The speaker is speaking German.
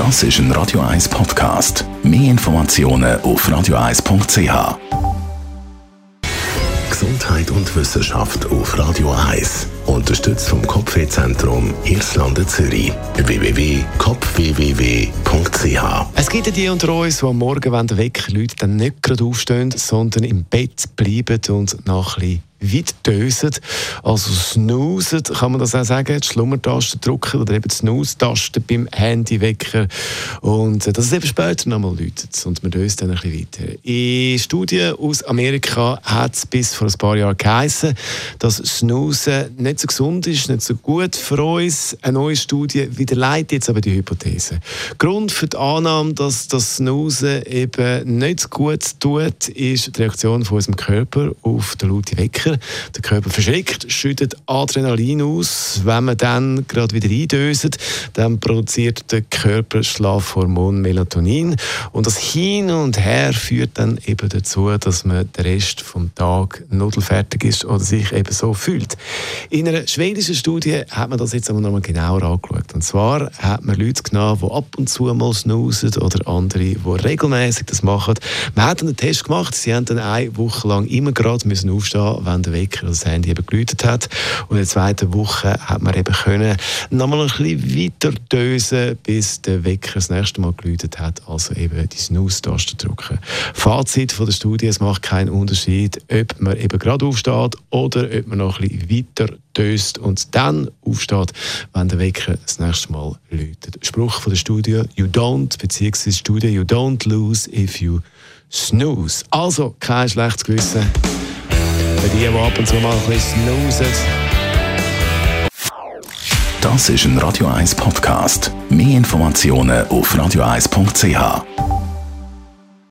Das ist ein Radio 1 Podcast. Mehr Informationen auf radio1.ch. Gesundheit und Wissenschaft auf Radio 1. Unterstützt vom Kopfwehzentrum Irlande Zürich. www.kopfwww.ch Es gibt ja die unter uns, die am Morgen, wenn der Wecker Leute dann nicht gerade aufstehen, sondern im Bett bleiben und nach ein bisschen weit dösen. Also snoozen, kann man das auch sagen, die Schlummertaste drücken oder eben die Snooze-Taste beim Handywecker. Und äh, dass es eben später nochmal läutet und man döst dann ein bisschen weiter. In Studien aus Amerika hat es bis vor ein paar Jahren geheißen, dass Snoozen nicht so gesund ist, nicht so gut für uns. Eine neue Studie widerlegt jetzt aber die Hypothese. Grund für die Annahme, dass das Snoozen eben nicht gut tut, ist die Reaktion von unserem Körper auf den lauten Wecker. Wecker. Der Körper verschreckt, schüttet Adrenalin aus. Wenn man dann gerade wieder eindöset, dann produziert der Körper Schlafhormon Melatonin. Und das Hin und Her führt dann eben dazu, dass man den Rest vom Tag nudelfertig ist oder sich eben so fühlt. In einer schwedischen Studie hat man das jetzt einmal noch mal genauer angeschaut. Und zwar hat man Leute genommen, die ab und zu mal snoozen oder andere, die regelmäßig das machen. Man hat einen Test gemacht. Sie haben dann eine Woche lang immer gerade müssen aufstehen, wenn wenn der Wecker das Handy eben geläutet hat. Und in der zweiten Woche hat man eben können nochmal ein bisschen weiter dösen, bis der Wecker das nächste Mal geläutet hat, also eben die Snooze-Taste drücken. Fazit von der Studie, es macht keinen Unterschied, ob man eben gerade aufsteht oder ob man noch ein bisschen weiter döst und dann aufsteht, wenn der Wecker das nächste Mal läutet. Spruch von der Studie, you don't, beziehungsweise Studie, you don't lose if you snooze. Also, kein schlechtes Gewissen. Die, die ab und zu mal ein bisschen snoozen. Das ist ein Radio 1 Podcast. Mehr Informationen auf radio1.ch.